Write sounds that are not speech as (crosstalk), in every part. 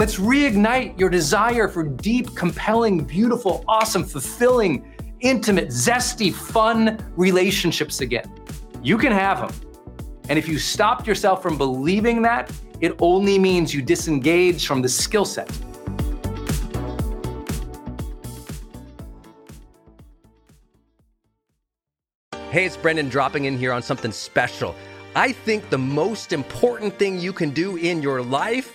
Let's reignite your desire for deep, compelling, beautiful, awesome, fulfilling, intimate, zesty, fun relationships again. You can have them. And if you stopped yourself from believing that, it only means you disengage from the skill set. Hey, it's Brendon dropping in here on something special. I think the most important thing you can do in your life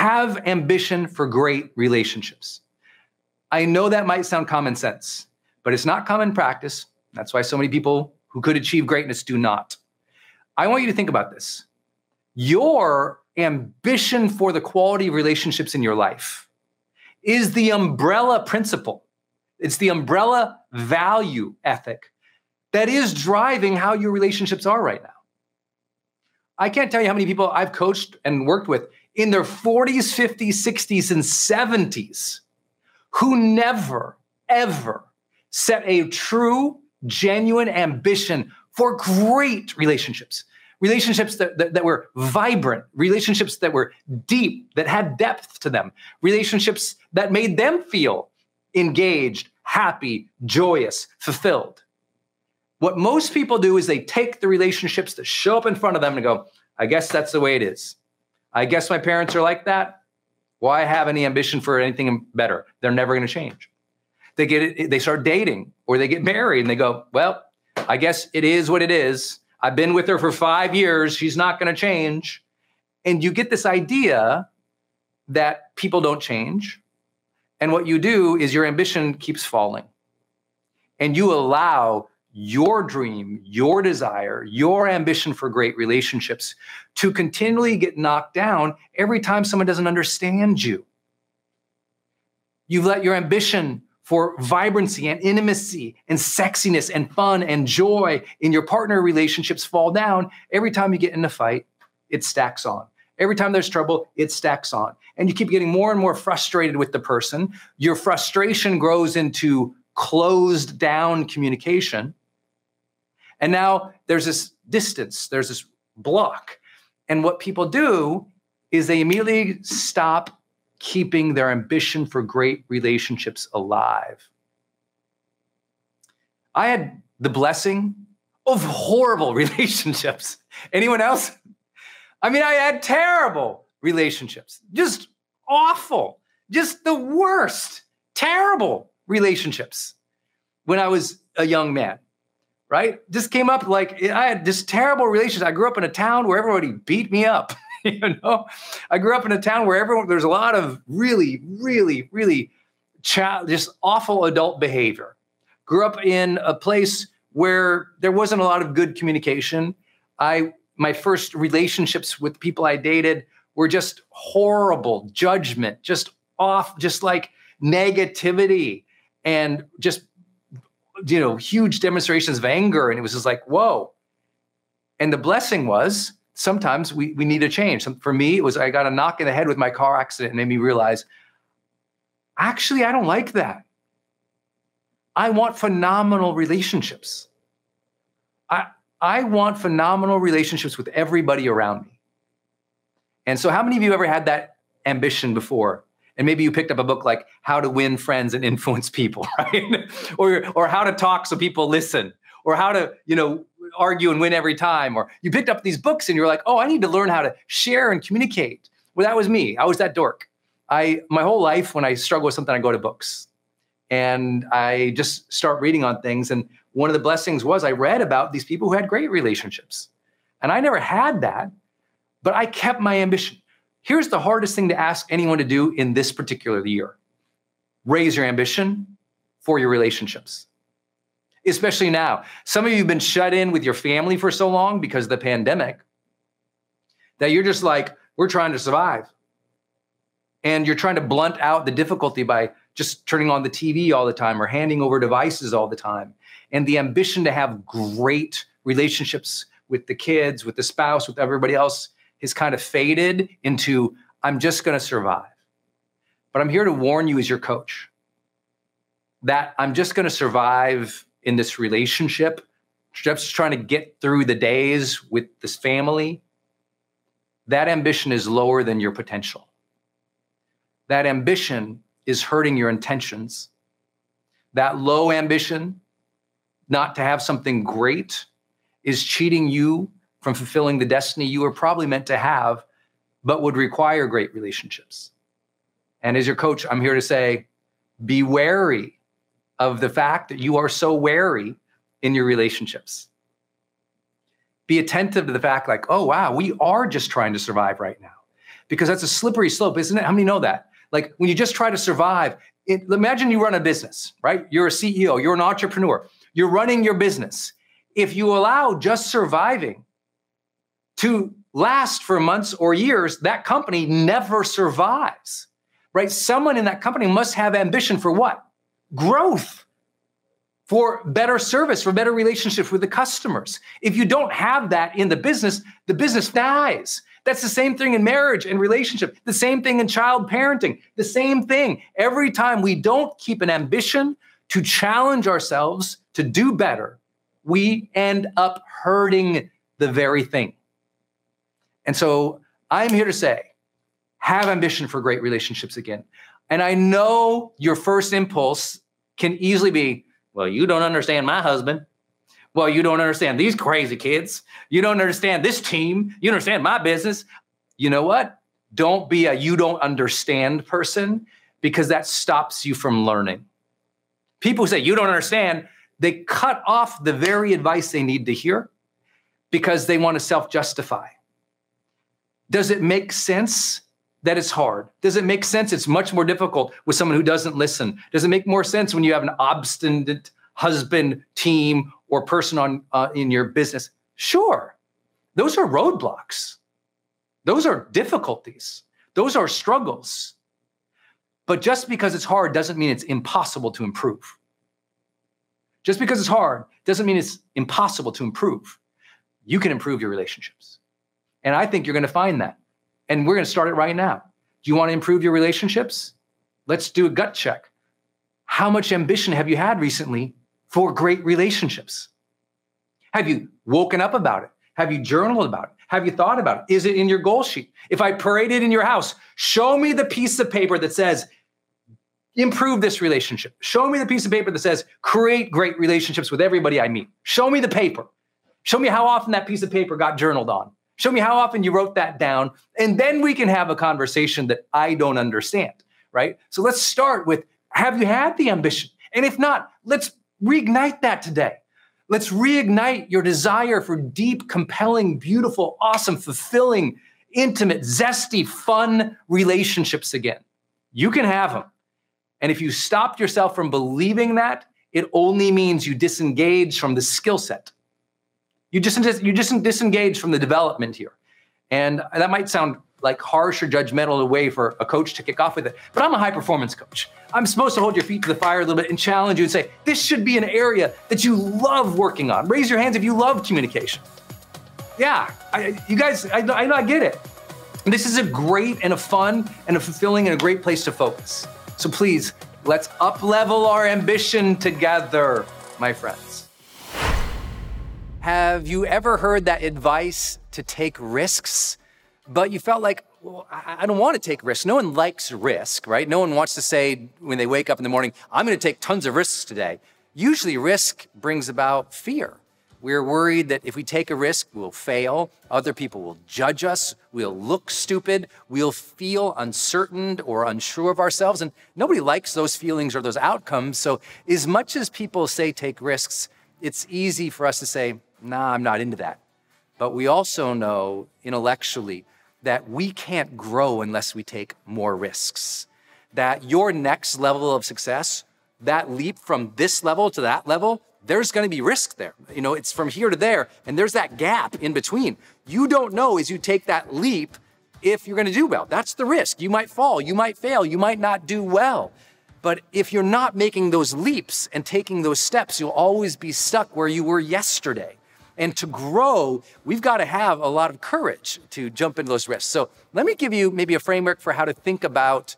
have ambition for great relationships. I know that might sound common sense, but it's not common practice. That's why so many people who could achieve greatness do not. I want you to think about this. Your ambition for the quality of relationships in your life is the umbrella principle. It's the umbrella value ethic that is driving how your relationships are right now. I can't tell you how many people I've coached and worked with in their 40s, 50s, 60s, and 70s who never, ever set a true, genuine ambition for great relationships. Relationships that, that, that, were vibrant, relationships that were deep, that had depth to them, relationships that made them feel engaged, happy, joyous, fulfilled. What most people do is they take the relationships that show up in front of them and go, I guess that's the way it is. I guess my parents are like that. Why have any ambition for anything better? They're never going to change. They get they start dating or they get married and they go, well, I guess it is what it is. I've been with her for five years. She's not going to change. And you get this idea that people don't change. And what you do is your ambition keeps falling. And you allow your dream, your desire, your ambition for great relationships to continually get knocked down every time someone doesn't understand you. You've let your ambition for vibrancy and intimacy and sexiness and fun and joy in your partner relationships fall down every time you get in a fight, it stacks on. Every time there's trouble, it stacks on. And you keep getting more and more frustrated with the person. Your frustration grows into closed down communication. And now there's this distance, there's this block. And what people do is they immediately stop keeping their ambition for great relationships alive. I had the blessing of horrible (laughs) relationships. Anyone else? I mean, I had terrible relationships, just awful, just the worst, terrible relationships when I was a young man, right? Just came up like I had this terrible relationships. I grew up in a town where everybody beat me up. (laughs) you know, I grew up in a town where everyone there's a lot of really, really, really child, just awful adult behavior. Grew up in a place where there wasn't a lot of good communication. I my first relationships with people I dated were just horrible judgment, just off, just like negativity and just you know huge demonstrations of anger and it was just like whoa and the blessing was sometimes we, we need a change. For me, it was I got a knock in the head with my car accident and made me realize actually, I don't like that. I want phenomenal relationships. I, I want phenomenal relationships with everybody around me. And so, how many of you ever had that ambition before? And maybe you picked up a book like How to Win Friends and Influence People, (laughs) right? or, or How to Talk So People Listen, or How to, you know, argue and win every time. Or you picked up these books and you're like, oh, I need to learn how to share and communicate. Well, that was me. I was that dork. I my whole life when I struggle with something, I go to books. And I just start reading on things. And one of the blessings was I read about these people who had great relationships. And I never had that, but I kept my ambition. Here's the hardest thing to ask anyone to do in this particular year raise your ambition for your relationships especially now. Some of you have been shut in with your family for so long because of the pandemic that you're just like, we're trying to survive. And you're trying to blunt out the difficulty by just turning on the TV all the time or handing over devices all the time. And the ambition to have great relationships with the kids, with the spouse, with everybody else has kind of faded into, I'm just going to survive. But I'm here to warn you as your coach that I'm just going to survive in this relationship, just trying to get through the days with this family, that ambition is lower than your potential. That ambition is hurting your intentions. That low ambition, not to have something great, is cheating you from fulfilling the destiny you were probably meant to have, but would require great relationships. And as your coach, I'm here to say be wary of the fact that you are so wary in your relationships. Be attentive to the fact, like, oh, wow, we are just trying to survive right now. Because that's a slippery slope, isn't it? How many know that? Like, when you just try to survive, it, imagine you run a business, right? You're a CEO, you're an entrepreneur, you're running your business. If you allow just surviving to last for months or years, that company never survives, right? Someone in that company must have ambition for what? growth, for better service, for better relationships with the customers. If you don't have that in the business, the business dies. That's the same thing in marriage and relationship, the same thing in child parenting, the same thing. Every time we don't keep an ambition to challenge ourselves to do better, we end up hurting the very thing. And so I'm here to say, have ambition for great relationships again. And I know your first impulse can easily be, well, you don't understand my husband. Well, you don't understand these crazy kids. You don't understand this team. You understand my business. You know what? Don't be a you don't understand person because that stops you from learning. People who say you don't understand, they cut off the very advice they need to hear because they want to self justify. Does it make sense that it's hard? Does it make sense it's much more difficult with someone who doesn't listen? Does it make more sense when you have an obstinate husband, team, or person on uh, in your business? Sure. Those are roadblocks. Those are difficulties. Those are struggles. But just because it's hard doesn't mean it's impossible to improve. Just because it's hard doesn't mean it's impossible to improve. You can improve your relationships. And I think you're going to find that. And we're going to start it right now. Do you want to improve your relationships? Let's do a gut check. How much ambition have you had recently for great relationships? Have you woken up about it? Have you journaled about it? Have you thought about it? Is it in your goal sheet? If I parade it in your house, show me the piece of paper that says, improve this relationship. Show me the piece of paper that says, create great relationships with everybody I meet. Show me the paper. Show me how often that piece of paper got journaled on. Show me how often you wrote that down. And then we can have a conversation that I don't understand, right? So let's start with have you had the ambition? And if not, let's reignite that today. Let's reignite your desire for deep, compelling, beautiful, awesome, fulfilling, intimate, zesty, fun relationships again. You can have them. And if you stopped yourself from believing that, it only means you disengage from the skill set. You just you just disengage from the development here. And that might sound like harsh or judgmental a way for a coach to kick off with it. But I'm a high performance coach. I'm supposed to hold your feet to the fire a little bit and challenge you and say, this should be an area that you love working on. Raise your hands if you love communication. Yeah, I, you guys, I, I know I get it. This is a great and a fun and a fulfilling and a great place to focus. So please, let's up level our ambition together, my friends. Have you ever heard that advice to take risks? but you felt like, well, I don't want to take risks. No one likes risk, right? No one wants to say when they wake up in the morning, I'm going to take tons of risks today. Usually, risk brings about fear. We're worried that if we take a risk, we'll fail. Other people will judge us. We'll look stupid. We'll feel uncertain or unsure of ourselves. And nobody likes those feelings or those outcomes. So, as much as people say take risks, it's easy for us to say, nah, I'm not into that. But we also know intellectually that we can't grow unless we take more risks. That your next level of success, that leap from this level to that level, there's going to be risk there. You know, it's from here to there, and there's that gap in between. You don't know as you take that leap if you're going to do well. That's the risk. You might fall, you might fail, you might not do well. But if you're not making those leaps and taking those steps, you'll always be stuck where you were yesterday. And to grow, we've got to have a lot of courage to jump into those risks. So let me give you maybe a framework for how to think about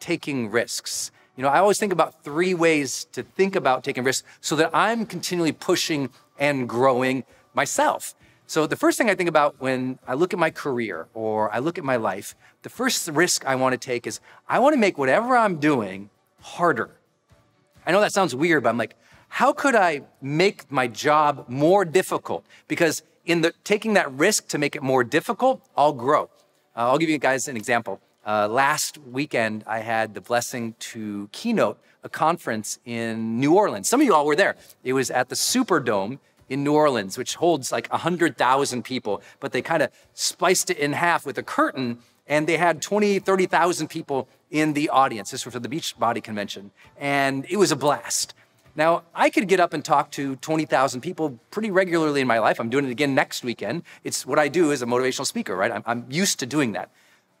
taking risks. You know, I always think about three ways to think about taking risks so that I'm continually pushing and growing myself. So the first thing I think about when I look at my career or I look at my life, the first risk I want to take is I want to make whatever I'm doing harder. I know that sounds weird, but I'm like, how could I make my job more difficult? Because in the taking that risk to make it more difficult, I'll grow. Uh, I'll give you guys an example. Uh, last weekend, I had the blessing to keynote a conference in New Orleans. Some of you all were there. It was at the Superdome in New Orleans, which holds like 100,000 people, but they kind of spliced it in half with a curtain and they had 20, 30,000 people in the audience. This was for the Beachbody Convention, and it was a blast. Now, I could get up and talk to 20,000 people pretty regularly in my life. I'm doing it again next weekend. It's what I do as a motivational speaker, right? I'm, I'm used to doing that.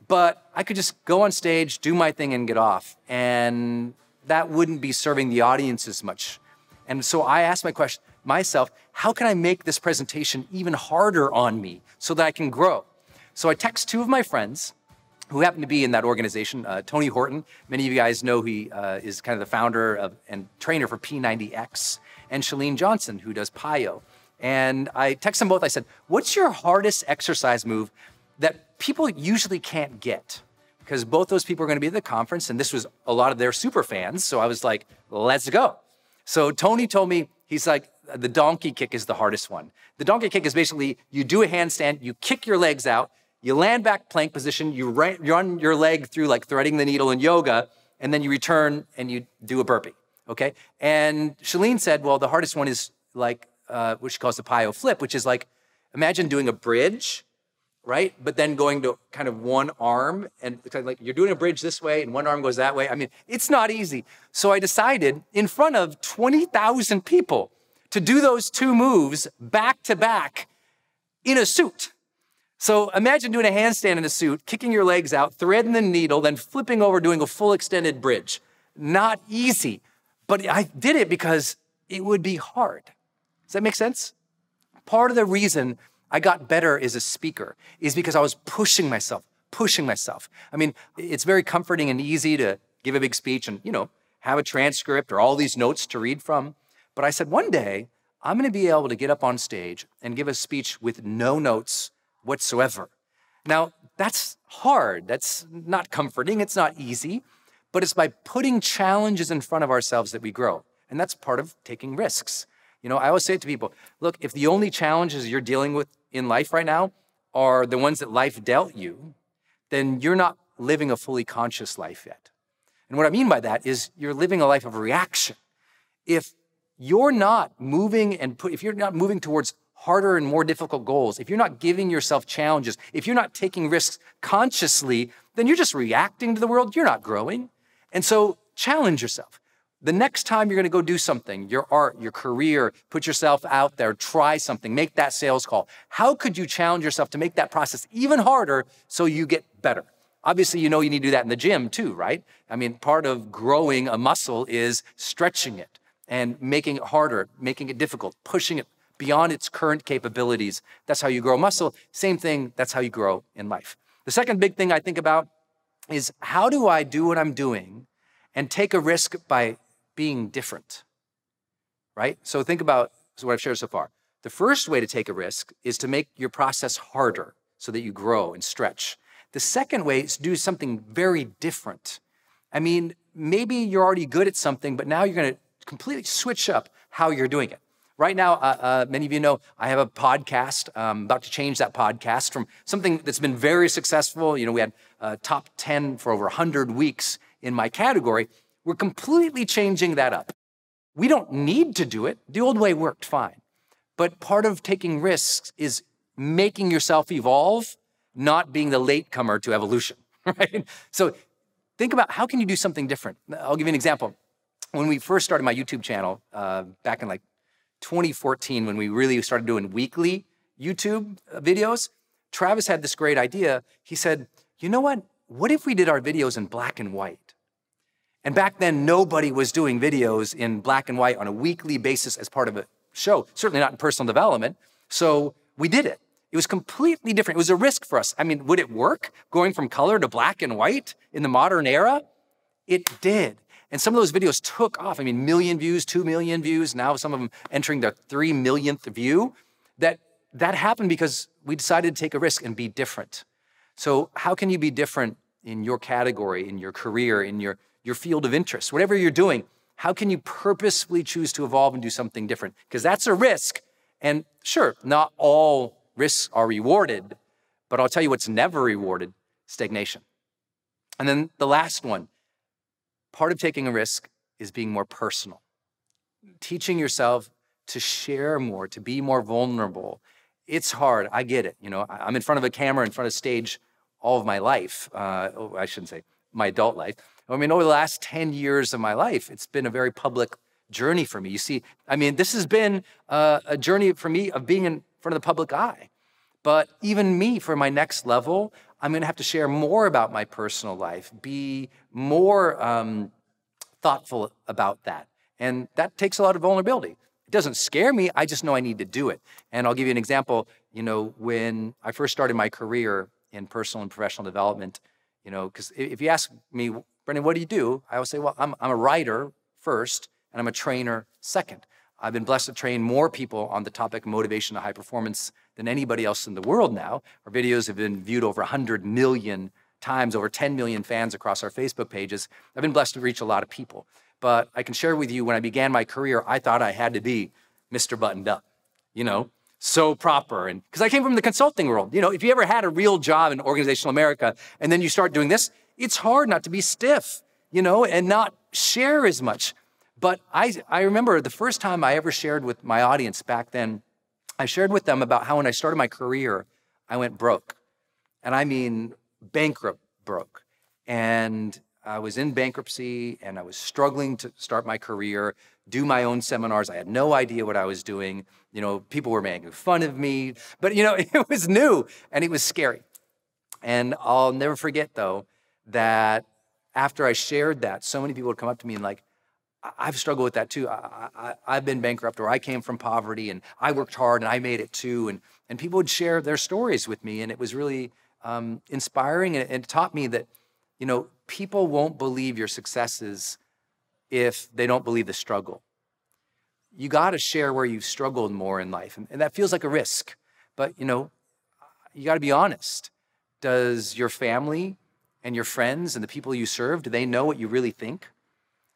But I could just go on stage, do my thing, and get off. And that wouldn't be serving the audience as much. And so I asked my question myself, how can I make this presentation even harder on me so that I can grow? So I text two of my friends who happened to be in that organization. Uh, Tony Horton, many of you guys know he uh, is kind of the founder of, and trainer for P90X, and Chalene Johnson, who does PiYo. And I texted them both. I said, What's your hardest exercise move that people usually can't get? Because both those people are going to be at the conference, and this was a lot of their super fans. So I was like, Let's go. So Tony told me, he's like, the donkey kick is the hardest one. The donkey kick is basically you do a handstand, you kick your legs out, you land back plank position, you run your leg through like threading the needle in yoga, and then you return and you do a burpee. Okay. And Chalene said, well, the hardest one is like uh, what she calls the PiYo flip, which is like Imagine doing a bridge, right? But then going to kind of one arm and kind of like you're doing a bridge this way and one arm goes that way. I mean, it's not easy. So I decided in front of 20,000 people to do those two moves back to back in a suit. So imagine doing a handstand in a suit, kicking your legs out, threading the needle, then flipping over, doing a full extended bridge. Not easy, but I did it because it would be hard. Does that make sense? Part of the reason I got better as a speaker is because I was pushing myself, pushing myself. I mean, it's very comforting and easy to give a big speech and, you know, have a transcript or all these notes to read from. But I said, one day, I'm going to be able to get up on stage and give a speech with no notes whatsoever. Now, that's hard. That's not comforting. It's not easy, but it's by putting challenges in front of ourselves that we grow. And that's part of taking risks. You know, I always say to people look, if the only challenges you're dealing with in life right now are the ones that life dealt you, then you're not living a fully conscious life yet. And what I mean by that is you're living a life of reaction. If you're not moving and put, if you're not moving towards harder and more difficult goals, if you're not giving yourself challenges, if you're not taking risks consciously, then you're just reacting to the world. You're not growing. And so challenge yourself. The next time you're going to go do something, your art, your career, put yourself out there, try something, make that sales call. How could you challenge yourself to make that process even harder so you get better? Obviously, you know you need to do that in the gym too, right? I mean, part of growing a muscle is stretching it and making it harder, making it difficult, pushing it beyond its current capabilities. That's how you grow muscle. Same thing, that's how you grow in life. The second big thing I think about is how do I do what I'm doing and take a risk by being different? Right? So think about what I've shared so far. The first way to take a risk is to make your process harder so that you grow and stretch. The second way is to do something very different. I mean, maybe you're already good at something, but now you're going to completely switch up how you're doing it. Right now, uh, uh, many of you know I have a podcast. I'm about to change that podcast from something that's been very successful. You know, we had uh, top 10 for over 100 weeks in my category. We're completely changing that up. We don't need to do it. The old way worked fine. But part of taking risks is making yourself evolve, not being the latecomer to evolution, (laughs) right? So think about how can you do something different? I'll give you an example. When we first started my YouTube channel uh, back in like 2014 when we really started doing weekly YouTube uh, videos, Travis had this great idea. He said, you know what? What if we did our videos in black and white? And back then, nobody was doing videos in black and white on a weekly basis as part of a show, certainly not in personal development. So we did it. It was completely different. It was a risk for us. I mean, would it work going from color to black and white in the modern era? It did. And some of those videos took off. I mean, million views, two million views, now some of them entering their three millionth view. That, that happened because we decided to take a risk and be different. So, how can you be different in your category, in your career, in your, your field of interest, whatever you're doing? How can you purposefully choose to evolve and do something different? Because that's a risk. And sure, not all risks are rewarded, but I'll tell you what's never rewarded stagnation. And then the last one Part of taking a risk is being more personal, teaching yourself to share more, to be more vulnerable. It's hard. I get it. You know, I'm in front of a camera, in front of stage all of my life. Uh, oh, I shouldn't say my adult life. I mean, over the last 10 years of my life, it's been a very public journey for me. You see, I mean, this has been uh, a journey for me of being in front of the public eye. But even me, for my next level, I'm going to have to share more about my personal life, be more um, thoughtful about that. And that takes a lot of vulnerability. It doesn't scare me, I just know I need to do it. And I'll give you an example. You know, when I first started my career in personal and professional development, you know, because if you ask me, Brendon, what do you do? I always say, well, I'm, I'm a writer first, and I'm a trainer second. I've been blessed to train more people on the topic of motivation to high performance than anybody else in the world now. Our videos have been viewed over 100 million times, over 10 million fans across our Facebook pages. I've been blessed to reach a lot of people. But I can share with you when I began my career, I thought I had to be Mr. Buttoned Up, you know, so proper. And because I came from the consulting world, you know, if you ever had a real job in organizational America and then you start doing this, it's hard not to be stiff, you know, and not share as much. But I, I remember the first time I ever shared with my audience back then I shared with them about how when I started my career, I went broke. And I mean bankrupt broke. And I was in bankruptcy and I was struggling to start my career, do my own seminars. I had no idea what I was doing. You know, people were making fun of me, but you know, (laughs) it was new and it was scary. And I'll never forget though that after I shared that, so many people would come up to me and like, I've struggled with that too. I, have been bankrupt or I came from poverty and I worked hard and I made it too. And, and people would share their stories with me. And it was really um, inspiring and it taught me that, you know, people won't believe your successes if they don't believe the struggle. You got to share where you've struggled more in life. And, and that feels like a risk. But, you know, you got to be honest. Does your family and your friends and the people you serve, do they know what you really think?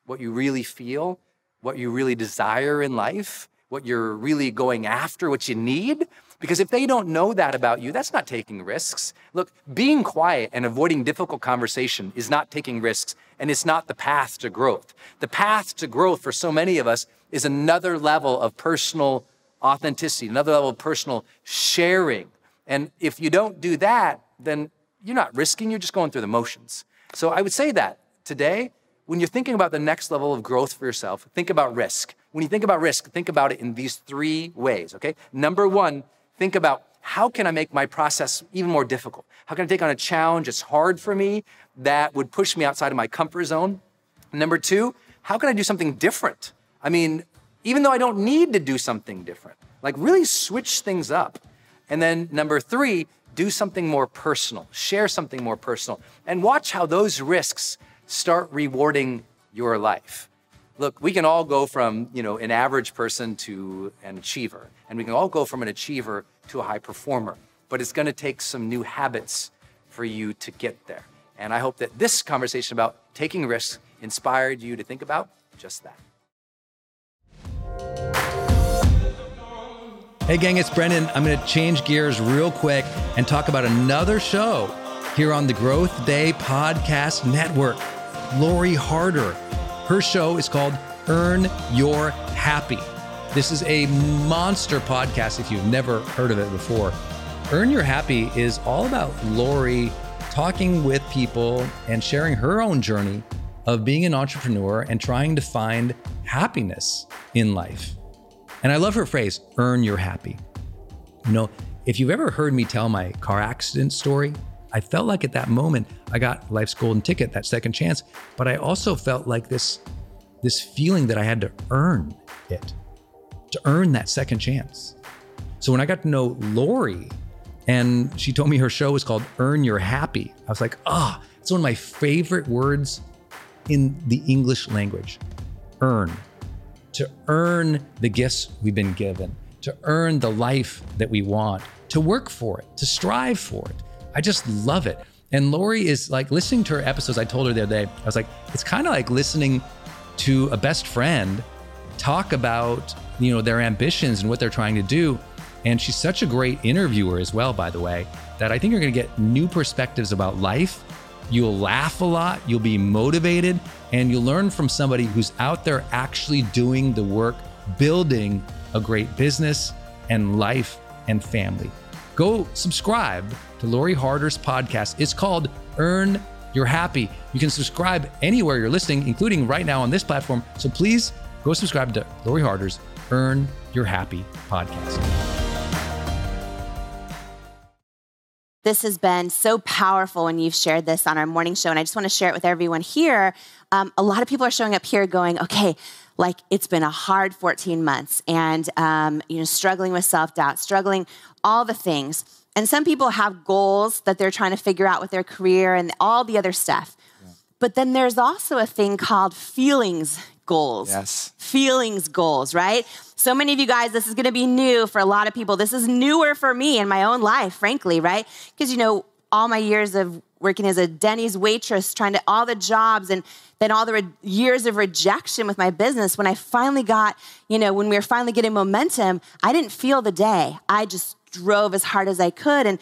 What you really feel? What you really desire in life? What you're really going after, what you need? Because if they don't know that about you, that's not taking risks. Look, being quiet and avoiding difficult conversation is not taking risks, and it's not the path to growth. The path to growth for so many of us is another level of personal authenticity, another level of personal sharing. And if you don't do that, then you're not risking, you're just going through the motions. So I would say that today, when you're thinking about the next level of growth for yourself, think about risk. When you think about risk, think about it in these three ways, okay? Number one, think about how can I make my process even more difficult? How can I take on a challenge that's hard for me that would push me outside of my comfort zone? Number two, how can I do something different? I mean, even though I don't need to do something different, like really switch things up. And then number three, do something more personal, share something more personal, and watch how those risks start rewarding your life. Look, we can all go from, you know, an average person to an achiever, and we can all go from an achiever to a high performer. But it's going to take some new habits for you to get there. And I hope that this conversation about taking risks inspired you to think about just that. Hey, gang, it's Brendon. I'm going to change gears real quick and talk about another show here on the Growth Day Podcast Network. Lori Harder her show is called Earn Your Happy. This is a monster podcast if you've never heard of it before. Earn Your Happy is all about Lori talking with people and sharing her own journey of being an entrepreneur and trying to find happiness in life. And I love her phrase, earn your happy. You know, if you've ever heard me tell my car accident story, I felt like at that moment I got life's golden ticket, that second chance, but I also felt like this this feeling that I had to earn it, to earn that second chance. So when I got to know Lori and she told me her show was called Earn Your Happy, I was like, ah, oh, it's one of my favorite words in the English language. Earn. To earn the gifts we've been given, to earn the life that we want, to work for it, to strive for it. I just love it. And Lori is like listening to her episodes. I told her the other day, I was like, it's kind of like listening to a best friend talk about, you know, their ambitions and what they're trying to do. And she's such a great interviewer as well, by the way, that I think you're going to get new perspectives about life. You'll laugh a lot, you'll be motivated, and you'll learn from somebody who's out there actually doing the work, building a great business and life and family. Go subscribe to Lori Harder's podcast. It's called Earn Your Happy. You can subscribe anywhere you're listening, including right now on this platform. So please go subscribe to Lori Harder's Earn Your Happy podcast. This has been so powerful when you've shared this on our morning show. And I just want to share it with everyone here. Um, a lot of people are showing up here going, okay, like it's been a hard 14 months and, um, you know, struggling with self doubt, struggling all the things. And some people have goals that they're trying to figure out with their career and all the other stuff. Yeah. But then there's also a thing called feelings goals. Yes. Feelings goals, right? So many of you guys, this is going to be new for a lot of people. This is newer for me in my own life, frankly, right? Because, you know, all my years of working as a Denny's waitress, trying to all the jobs and then all the re- years of rejection with my business. When I finally got, you know, when we were finally getting momentum, I didn't feel the day. I just drove as hard as I could. And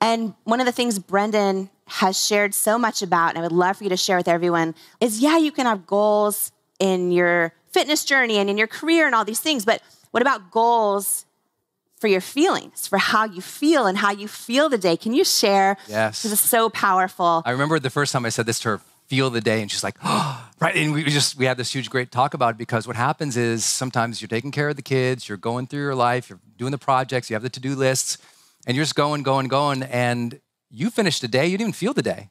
and one of the things Brendon has shared so much about, and I would love for you to share with everyone, is yeah, you can have goals in your fitness journey and in your career and all these things, but what about goals for your feelings, for how you feel and how you feel the day. Can you share? Yes. This is so powerful. I remember the first time I said this to her, feel the day, and she's like, oh, (gasps) right. And we just we had this huge great talk about it because what happens is sometimes you're taking care of the kids, you're going through your life, you're doing the projects, you have the to-do lists, and you're just going, going, going, and you finish the day, you didn't even feel the day.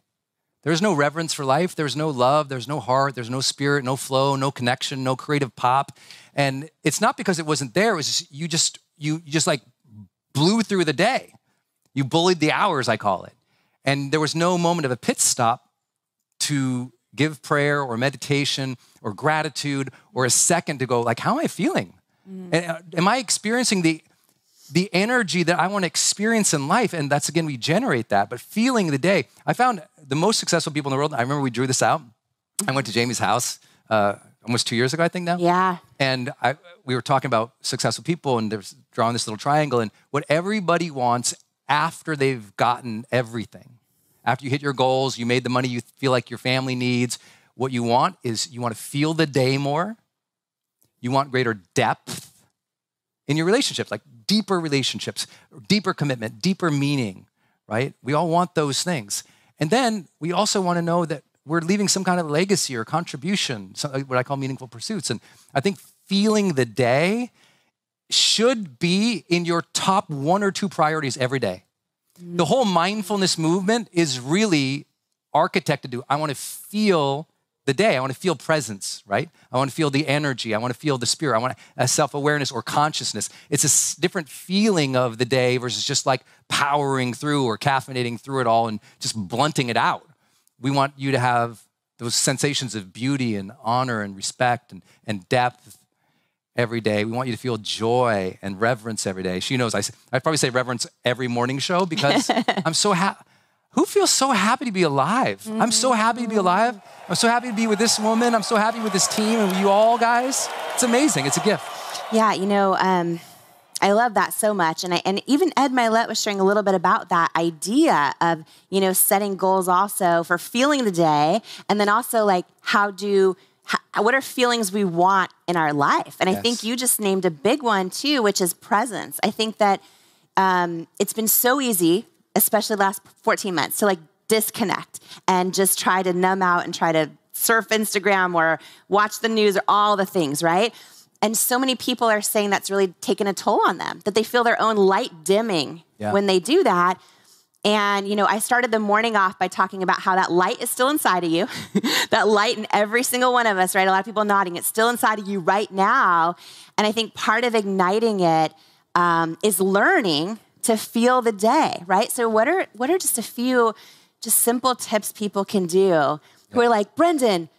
There's no reverence for life. There's no love. There's no heart. There's no spirit, no flow, no connection, no creative pop. And it's not because it wasn't there. It was just, you just you, you just like blew through the day. You bullied the hours, I call it. And there was no moment of a pit stop to give prayer or meditation or gratitude or a second to go like, how am I feeling? Mm. Am I experiencing the the energy that I want to experience in life. And that's again, we generate that, but feeling the day. I found the most successful people in the world. I remember we drew this out. I went to Jamie's house uh, almost two years ago, I think now. Yeah. And I, we were talking about successful people and there's drawing this little triangle and what everybody wants after they've gotten everything. After you hit your goals, you made the money you feel like your family needs. What you want is you want to feel the day more. You want greater depth in your relationships, like deeper relationships, deeper commitment, deeper meaning, right? We all want those things. And then we also want to know that we're leaving some kind of legacy or contribution, what I call meaningful pursuits. And I think feeling the day should be in your top one or two priorities every day. The whole mindfulness movement is really architected to I want to feel the day. I want to feel presence, right? I want to feel the energy. I want to feel the spirit. I want a self awareness or consciousness. It's a different feeling of the day versus just like powering through or caffeinating through it all and just blunting it out. We want you to have those sensations of beauty and honor and respect and, and depth every day. We want you to feel joy and reverence every day. She knows I, I probably say reverence every morning show because (laughs) I'm so happy who feels so happy to be alive? Mm-hmm. I'm so happy to be alive. I'm so happy to be with this woman. I'm so happy with this team and you all guys. It's amazing. It's a gift. Yeah, you know, um, I love that so much. And, I, and even Ed Mylett was sharing a little bit about that idea of, you know, setting goals also for feeling the day and then also like how do, how, what are feelings we want in our life? And yes. I think you just named a big one too, which is presence. I think that um, it's been so easy especially the last 14 months, to like disconnect and just try to numb out and try to surf Instagram or watch the news or all the things, right? And so many people are saying that's really taken a toll on them, that they feel their own light dimming yeah. when they do that. And, you know, I started the morning off by talking about how that light is still inside of you, (laughs) that light in every single one of us, right? A lot of people nodding, it's still inside of you right now. And I think part of igniting it um, is learning to feel the day, right? So what are what are just a few just simple tips people can do who are like, Brendon,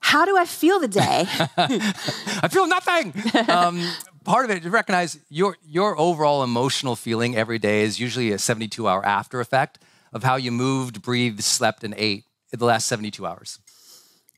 how do I feel the day? (laughs) I feel nothing. Um, part of it to recognize your your overall emotional feeling every day is usually a 72 hour after effect of how you moved, breathed, slept, and ate in the last 72 hours.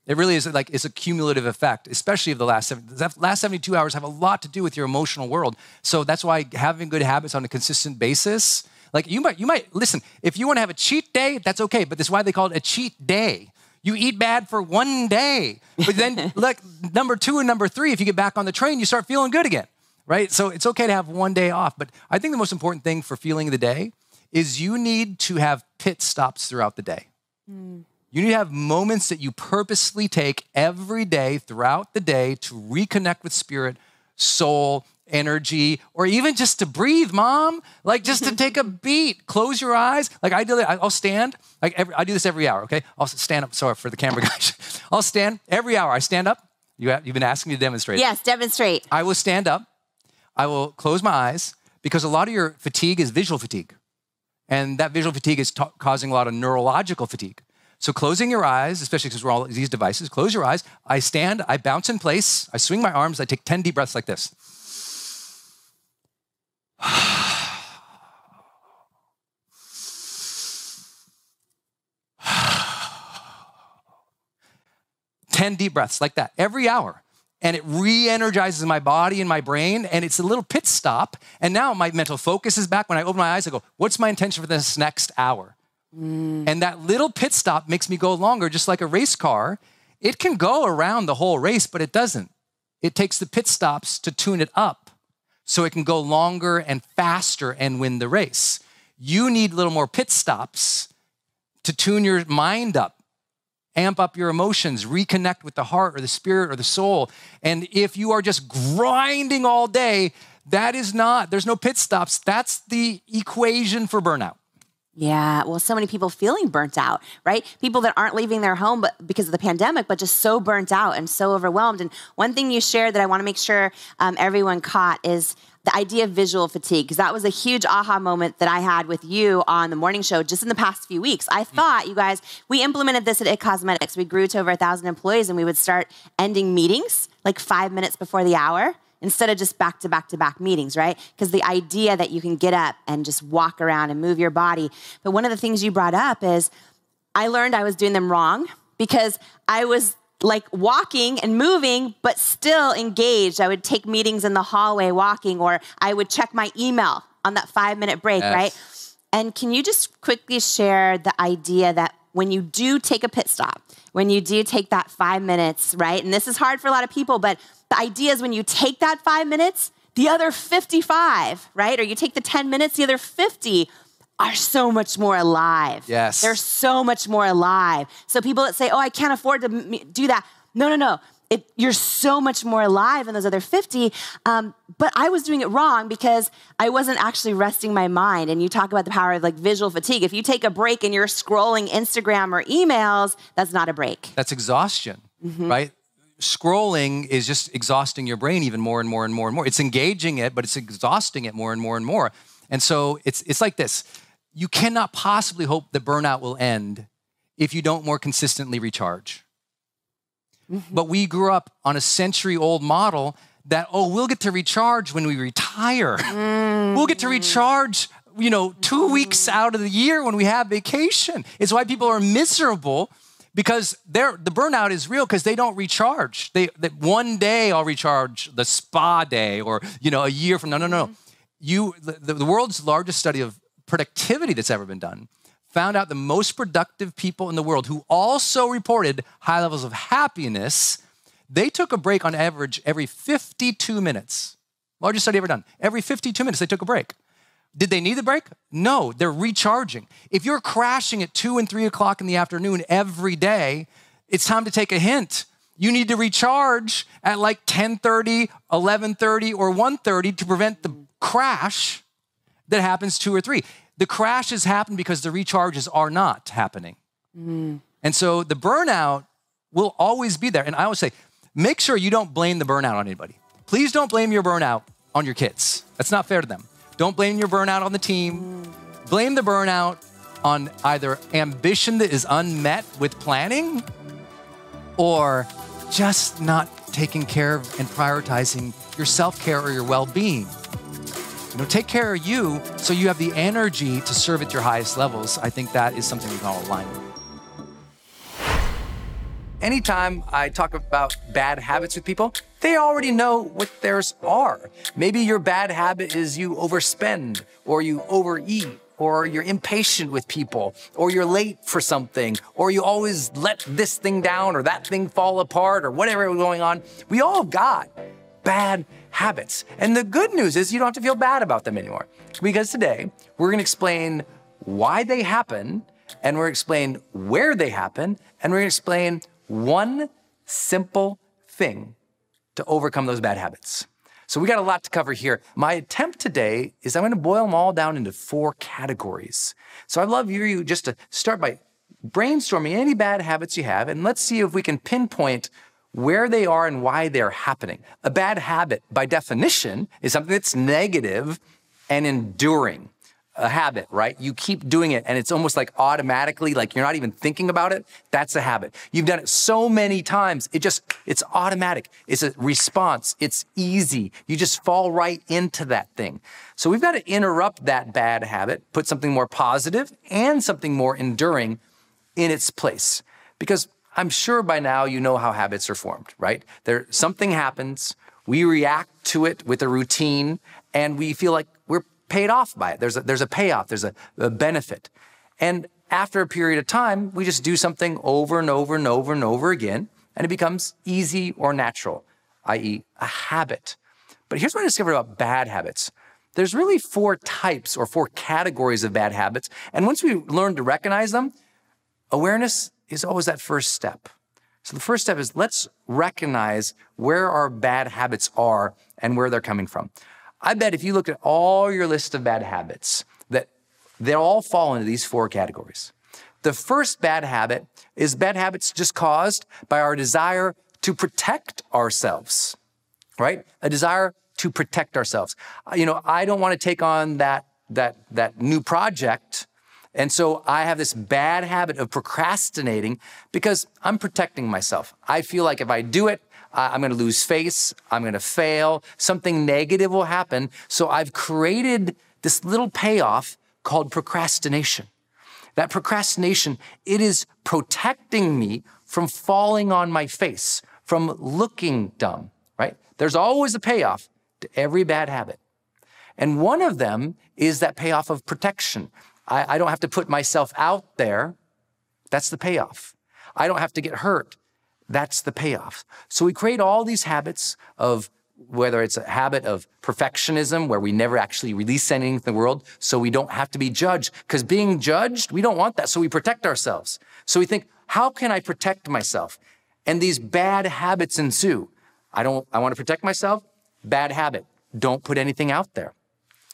It really is like it's a cumulative effect, especially of the last the last 72 hours have a lot to do with your emotional world. So that's why having good habits on a consistent basis, like you might, you might listen, if you want to have a cheat day, that's okay, but this is why they call it a cheat day. You eat bad for one day, but then (laughs) look, number two and number three, if you get back on the train, you start feeling good again, right? So it's okay to have one day off. But I think the most important thing for feeling the day is you need to have pit stops throughout the day. Mm. You need to have moments that you purposely take every day throughout the day to reconnect with spirit, soul, energy, or even just to breathe, mom. Like just to (laughs) take a beat, close your eyes. Like I do, I'll stand. Like every, I do this every hour. Okay, I'll stand up. Sorry for the camera (laughs) guys. I'll stand every hour. I stand up. You have, you've been asking me to demonstrate. Yes, demonstrate. I will stand up. I will close my eyes because a lot of your fatigue is visual fatigue, and that visual fatigue is t- causing a lot of neurological fatigue. So closing your eyes, especially because we're all these devices, close your eyes. I stand, I bounce in place, I swing my arms, I take 10 deep breaths like this. (sighs) Ten deep breaths like that every hour and it re-energizes my body and my brain and it's a little pit stop and now my mental focus is back when i open my eyes i go what's my intention for this next hour Mm. And that little pit stop makes me go longer, just like a race car. It can go around the whole race, but it doesn't. It takes the pit stops to tune it up. So it can go longer and faster and win the race. You need a little more pit stops to tune your mind up, amp up your emotions, reconnect with the heart or the spirit or the soul. And if you are just grinding all day, that is not, there's no pit stops. That's the equation for burnout. Yeah, well, so many people feeling burnt out, right? People that aren't leaving their home but because of the pandemic, but just so burnt out and so overwhelmed. And one thing you shared that I want to make sure um, everyone caught is the idea of visual fatigue, because that was a huge aha moment that I had with you on the morning show just in the past few weeks. I mm. thought, you guys, we implemented this at IT Cosmetics. We grew to over a thousand employees and we would start ending meetings like five minutes before the hour instead of just back to back to back meetings, right? Because the idea that you can get up and just walk around and move your body. But one of the things you brought up is I learned I was doing them wrong because I was like walking and moving, but still engaged. I would take meetings in the hallway walking, or I would check my email on that five minute break, yes. right? And can you just quickly share the idea that when you do take a pit stop, when you do take that five minutes, right? And this is hard for a lot of people, but the idea is when you take that five minutes, the other 55, right? Or you take the 10 minutes, the other 50 are so much more alive. Yes. They're so much more alive. So people that say, oh, I can't afford to do that. No, no, no. It, you're so much more alive in those other 50. Um, but I was doing it wrong because I wasn't actually resting my mind. And you talk about the power of like visual fatigue. If you take a break and you're scrolling Instagram or emails, that's not a break. That's exhaustion, mm-hmm. right? scrolling is just exhausting your brain even more and more and more and more. It's engaging it, but it's exhausting it more and more and more. And so it's it's like this. You cannot possibly hope that burnout will end if you don't more consistently recharge. Mm-hmm. But we grew up on a century old model that oh, we'll get to recharge when we retire. Mm-hmm. We'll get to recharge you know, 2 weeks out of the year when we have vacation. It's why people are miserable because the burnout is real because they don't recharge. They, they, one day I'll recharge the spa day or you know a year from no no no. You the, the world's largest study of productivity that's ever been done found out the most productive people in the world who also reported high levels of happiness. They took a break on average every 52 minutes. Largest study ever done. Every 52 minutes they took a break. Did they need the break? No, they're recharging. If you're crashing at two and three o'clock in the afternoon every day, it's time to take a hint. You need to recharge at like 10:30, 11:30, or 1:30 to prevent the crash that happens two or three. The crashes happen because the recharges are not happening. Mm. And so the burnout will always be there. And I always say, make sure you don't blame the burnout on anybody. Please don't blame your burnout on your kids. That's not fair to them. Don't blame your burnout on the team. Blame the burnout on either ambition that is unmet with planning or just not taking care of and prioritizing your self care or your well being. You know, take care of you so you have the energy to serve at your highest levels. I think that is something we can all align with. Anytime I talk about bad habits with people, they already know what theirs are. Maybe your bad habit is you overspend or you overeat or you're impatient with people, or you're late for something, or you always let this thing down or that thing fall apart or whatever is going on. We all got bad habits. And the good news is you don't have to feel bad about them anymore. Because today we're gonna explain why they happen, and we're gonna explain where they happen, and we're gonna explain one simple thing to overcome those bad habits. So we got a lot to cover here. My attempt today is I'm going to boil them all down into four categories. So I'd love you just to start by brainstorming any bad habits you have, and let's see if we can pinpoint where they are and why they're happening. A bad habit, by definition, is something that's negative and enduring a habit, right? You keep doing it and it's almost like automatically, like you're not even thinking about it. That's a habit. You've done it so many times. It just, it's automatic. It's a response. It's easy. You just fall right into that thing. So we've got to interrupt that bad habit, put something more positive and something more enduring in its place. Because I'm sure by now you know how habits are formed, right? There, something happens. We react to it with a routine and we feel like we're paid off by it. There's a, there's a payoff, there's a, a benefit. And after a period of time, we just do something over and over and over and over again, and it becomes easy or natural, i.e., a habit. But here's what I discovered about bad habits. There's really four types or four categories of bad habits. And once we learn to recognize them, awareness is always that first step. So the first step is let's recognize where our bad habits are and where they're coming from. I bet if you look at all your list of bad habits, that they all fall into these four categories. The first bad habit is bad habits just caused by our desire to protect ourselves, right? A desire to protect ourselves. You know, I don't want to take on that, that, that new project. And so I have this bad habit of procrastinating because I'm protecting myself. I feel like if I do it, I'm going to lose face. I'm going to fail. Something negative will happen. So I've created this little payoff called procrastination. That procrastination, it is protecting me from falling on my face, from looking dumb, right? There's always a payoff to every bad habit. And one of them is that payoff of protection. I, I don't have to put myself out there. That's the payoff. I don't have to get hurt. That's the payoff. So we create all these habits of whether it's a habit of perfectionism where we never actually release anything to the world so we don't have to be judged because being judged we don't want that so we protect ourselves so we think how can i protect myself and these bad habits ensue i don't i want to protect myself bad habit don't put anything out there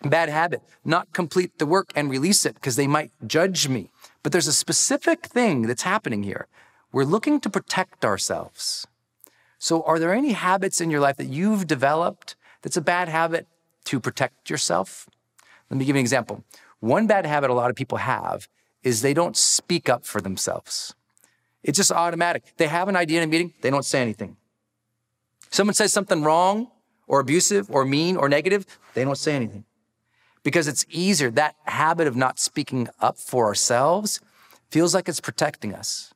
bad habit not complete the work and release it because they might judge me but there's a specific thing that's happening here we're looking to protect ourselves so, are there any habits in your life that you've developed that's a bad habit to protect yourself? Let me give you an example. One bad habit a lot of people have is they don't speak up for themselves. It's just automatic. They have an idea in a meeting, they don't say anything. Someone says something wrong or abusive or mean or negative, they don't say anything. Because it's easier. That habit of not speaking up for ourselves feels like it's protecting us.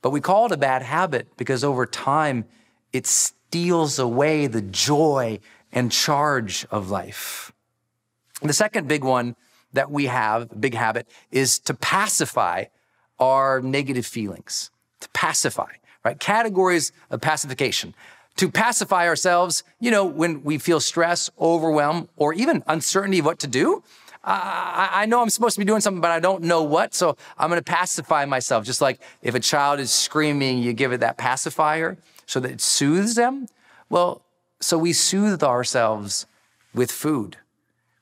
But we call it a bad habit because over time, it steals away the joy and charge of life. The second big one that we have, big habit, is to pacify our negative feelings. To pacify, right? Categories of pacification. To pacify ourselves, you know, when we feel stress, overwhelm, or even uncertainty of what to do, I, I, know I'm supposed to be doing something, but I don't know what. So I'm going to pacify myself. Just like if a child is screaming, you give it that pacifier so that it soothes them. Well, so we soothe ourselves with food.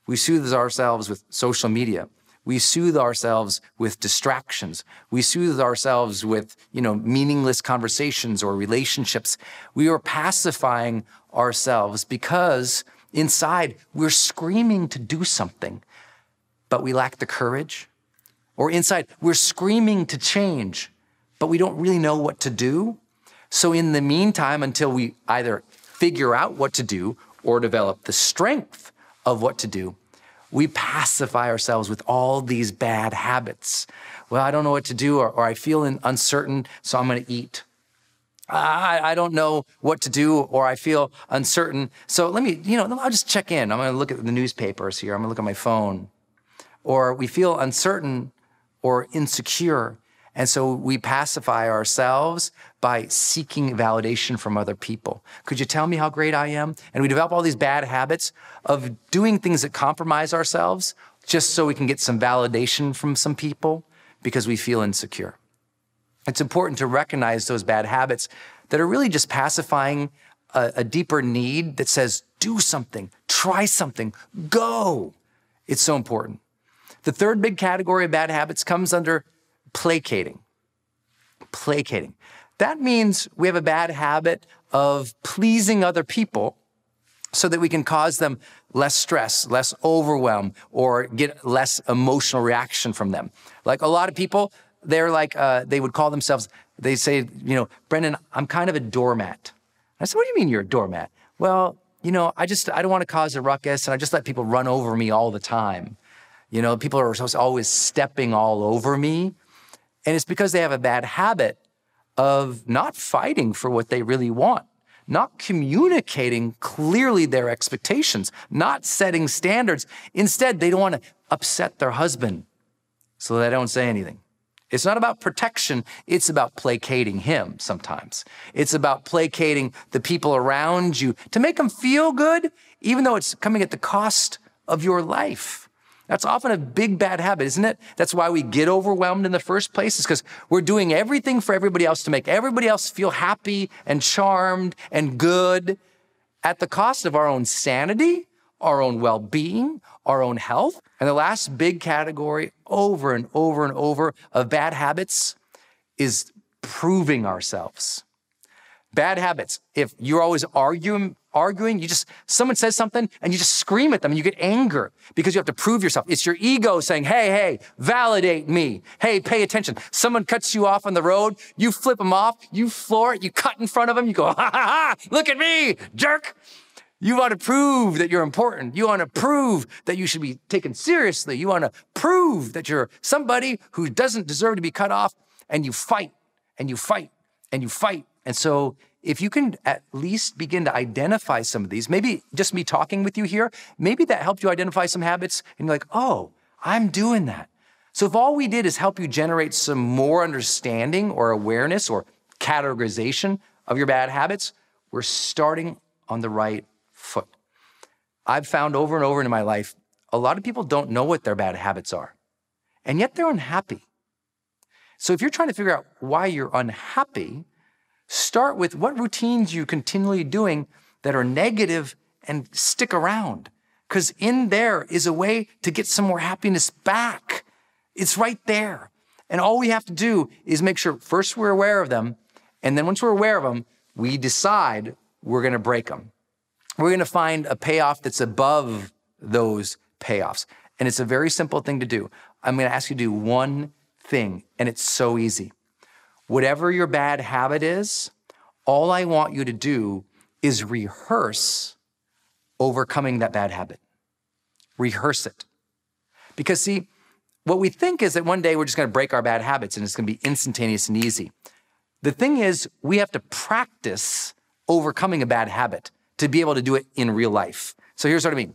We soothe ourselves with social media. We soothe ourselves with distractions. We soothe ourselves with, you know, meaningless conversations or relationships. We are pacifying ourselves because inside we're screaming to do something, but we lack the courage. Or inside we're screaming to change, but we don't really know what to do. So, in the meantime, until we either figure out what to do or develop the strength of what to do, we pacify ourselves with all these bad habits. Well, I don't know what to do, or, or I feel uncertain, so I'm going to eat. I, I, don't know what to do, or I feel uncertain. So let me, you know, I'll just check in. I'm going to look at the newspapers here. I'm going to look at my phone. Or we feel uncertain or insecure. And so we pacify ourselves by seeking validation from other people. Could you tell me how great I am? And we develop all these bad habits of doing things that compromise ourselves just so we can get some validation from some people because we feel insecure. It's important to recognize those bad habits that are really just pacifying a, a deeper need that says, do something, try something, go. It's so important. The third big category of bad habits comes under placating. Placating. That means we have a bad habit of pleasing other people so that we can cause them less stress, less overwhelm, or get less emotional reaction from them. Like a lot of people, they're like, uh, they would call themselves, they say, you know, Brendon, I'm kind of a doormat. I said, what do you mean you're a doormat? Well, you know, I just, I don't want to cause a ruckus and I just let people run over me all the time. You know, people are always stepping all over me. And it's because they have a bad habit of not fighting for what they really want, not communicating clearly their expectations, not setting standards. Instead, they don't want to upset their husband, so they don't say anything. It's not about protection, it's about placating him sometimes. It's about placating the people around you to make them feel good, even though it's coming at the cost of your life. That's often a big bad habit, isn't it? That's why we get overwhelmed in the first place, is because we're doing everything for everybody else to make everybody else feel happy and charmed and good at the cost of our own sanity, our own well being, our own health. And the last big category over and over and over of bad habits is proving ourselves. Bad habits. If you're always arguing, arguing, you just, someone says something and you just scream at them and you get anger because you have to prove yourself. It's your ego saying, hey, hey, validate me. Hey, pay attention. Someone cuts you off on the road, you flip them off, you floor it, you cut in front of them, you go, (laughs) ha ha ha, look at me, jerk. You want to prove that you're important. You want to prove that you should be taken seriously. You want to prove that you're somebody who doesn't deserve to be cut off. And you fight and you fight and you fight. And so, if you can at least begin to identify some of these, maybe just me talking with you here, maybe that helped you identify some habits and you're like, oh, I'm doing that. So, if all we did is help you generate some more understanding or awareness or categorization of your bad habits, we're starting on the right foot. I've found over and over in my life, a lot of people don't know what their bad habits are, and yet they're unhappy. So if you're trying to figure out why you're unhappy, start with what routines you continually doing that are negative and stick around. Because in there is a way to get some more happiness back. It's right there. And all we have to do is make sure first we're aware of them. And then once we're aware of them, we decide we're going to break them we're going to find a payoff that's above those payoffs. And it's a very simple thing to do. I'm going to ask you to do one thing, and it's so easy. Whatever your bad habit is, all I want you to do is rehearse overcoming that bad habit. Rehearse it. Because, see, what we think is that one day we're just going to break our bad habits and it's going to be instantaneous and easy. The thing is, we have to practice overcoming a bad habit to be able to do it in real life. So here's what I mean.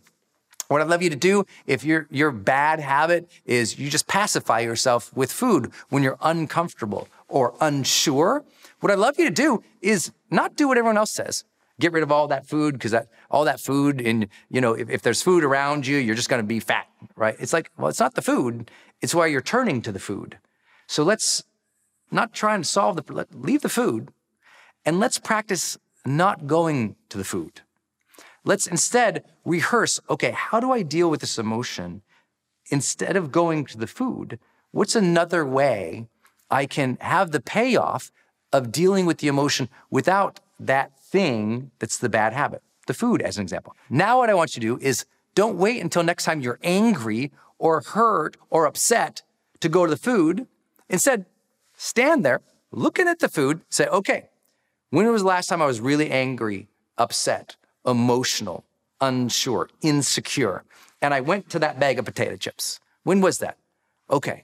What I'd love you to do if your your bad habit is you just pacify yourself with food when you're uncomfortable or unsure. What I'd love you to do is not do what everyone else says. Get rid of all that food because that all that food and you know if, if there's food around you, you're just going to be fat, right? It's like well, it's not the food. It's why you're turning to the food. So let's not try and solve the leave the food, and let's practice not going to the food. Let's instead rehearse okay, how do I deal with this emotion? Instead of going to the food, what's another way I can have the payoff of dealing with the emotion without that thing that's the bad habit? The food, as an example. Now, what I want you to do is don't wait until next time you're angry or hurt or upset to go to the food. Instead, stand there looking at the food, say, okay, when was the last time I was really angry, upset, emotional, unsure, insecure? And I went to that bag of potato chips. When was that? Okay,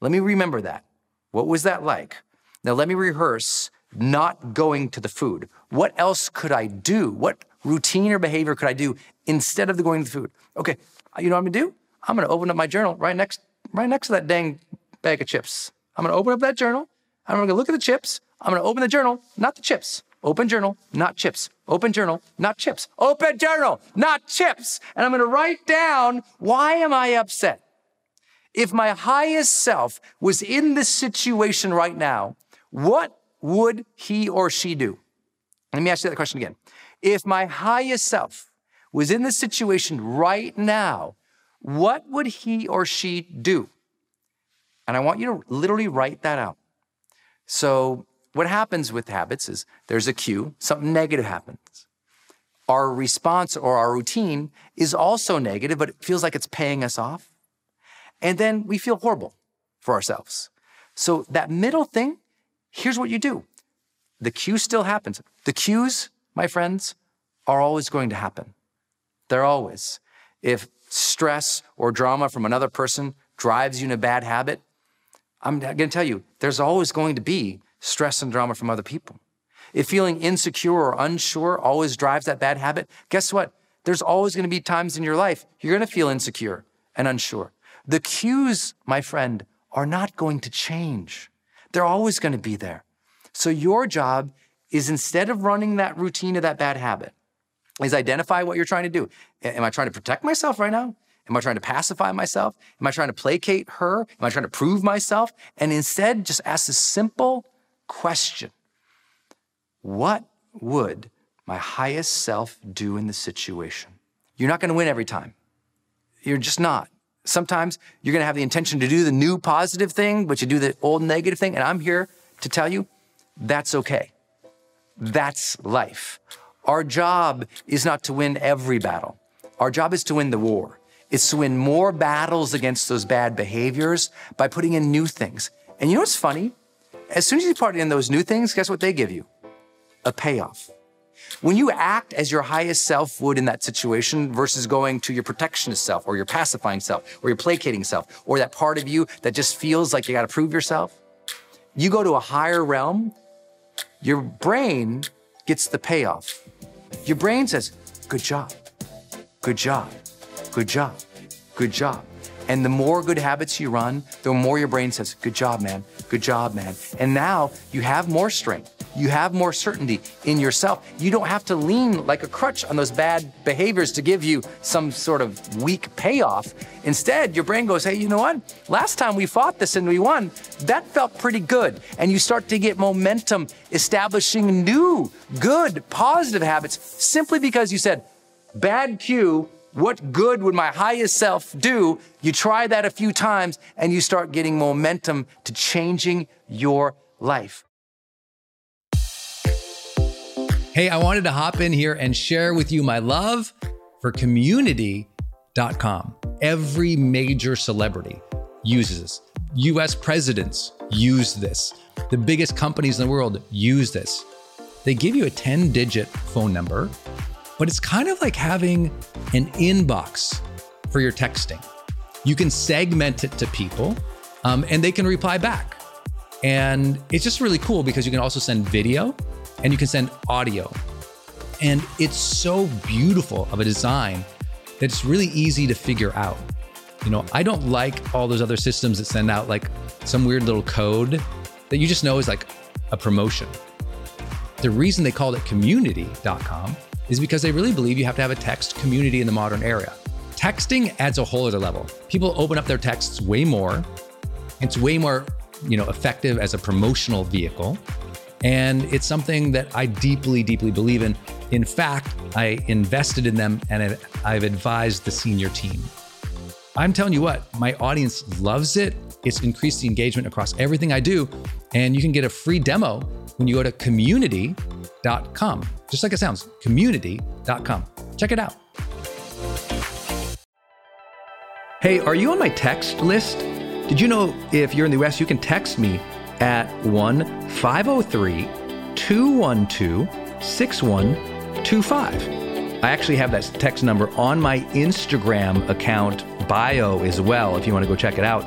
let me remember that. What was that like? Now let me rehearse not going to the food. What else could I do? What routine or behavior could I do instead of going to the food? Okay, uh, you know what I'm gonna do? I'm gonna open up my journal right next, right next to that dang bag of chips. I'm gonna open up that journal. I'm gonna look at the chips. I'm to open the journal, not the chips. Open journal, not chips. Open journal, not chips. Open journal, not chips. And I'm to write down why am I upset? If my highest self was in this situation right now, what would he or she do? Let me ask you that question again. If my highest self was in this situation right now, what would he or she do? And I want you to literally write that out. So what happens with habits is there's a cue, something negative happens. Our response or our routine is also negative, but it feels like it's paying us off. And then we feel horrible for ourselves. So that middle thing, here's what you do. The cue still happens. The cues, my friends, are always going to happen. They're always. If stress or drama from another person drives you in a bad habit, I'm going to tell you, there's always going to be stress and drama from other people. If feeling insecure or unsure always drives that bad habit, guess what? There's always going to be times in your life you're going to feel insecure and unsure. The cues, my friend, are not going to change. They're always going to be there. So your job is instead of running that routine of that bad habit, is identify what you're trying to do. Am I trying to protect myself right now? Am I trying to pacify myself? Am I trying to placate her? Am I trying to prove myself? And instead, just ask a simple question What would my highest self do in the situation? You're not going to win every time. You're just not. Sometimes you're going to have the intention to do the new positive thing, but you do the old negative thing. And I'm here to tell you that's okay. That's life. Our job is not to win every battle. Our job is to win the war. It's to win more battles against those bad behaviors by putting in new things. And you know what's funny? As soon as you put in those new things, guess what they give you? A payoff. When you act as your highest self would in that situation versus going to your protectionist self or your pacifying self or your placating self or that part of you that just feels like you got to prove yourself, you go to a higher realm, your brain gets the payoff. Your brain says, Good job, good job, good job, good job. And the more good habits you run, the more your brain says, Good job, man, good job, man. And now you have more strength. You have more certainty in yourself. You don't have to lean like a crutch on those bad behaviors to give you some sort of weak payoff. Instead, your brain goes, hey, you know what? Last time we fought this and we won, that felt pretty good. And you start to get momentum establishing new, good, positive habits simply because you said, bad cue, what good would my highest self do? You try that a few times and you start getting momentum to changing your life. Hey, I wanted to hop in here and share with you my love for community.com. Every major celebrity uses this. US presidents use this. The biggest companies in the world use this. They give you a 10 digit phone number, but it's kind of like having an inbox for your texting. You can segment it to people um, and they can reply back. And it's just really cool because you can also send video and you can send audio. And it's so beautiful of a design that it's really easy to figure out. You know, I don't like all those other systems that send out like some weird little code that you just know is like a promotion. The reason they called it community.com is because they really believe you have to have a text community in the modern era. Texting adds a whole other level. People open up their texts way more. It's way more, you know, effective as a promotional vehicle. And it's something that I deeply, deeply believe in. In fact, I invested in them and I've advised the senior team. I'm telling you what, my audience loves it. It's increased the engagement across everything I do. And you can get a free demo when you go to community.com. Just like it sounds, community.com. Check it out. Hey, are you on my text list? Did you know if you're in the US, you can text me at 1 503 212 6125. I actually have that text number on my Instagram account bio as well if you want to go check it out.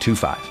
25.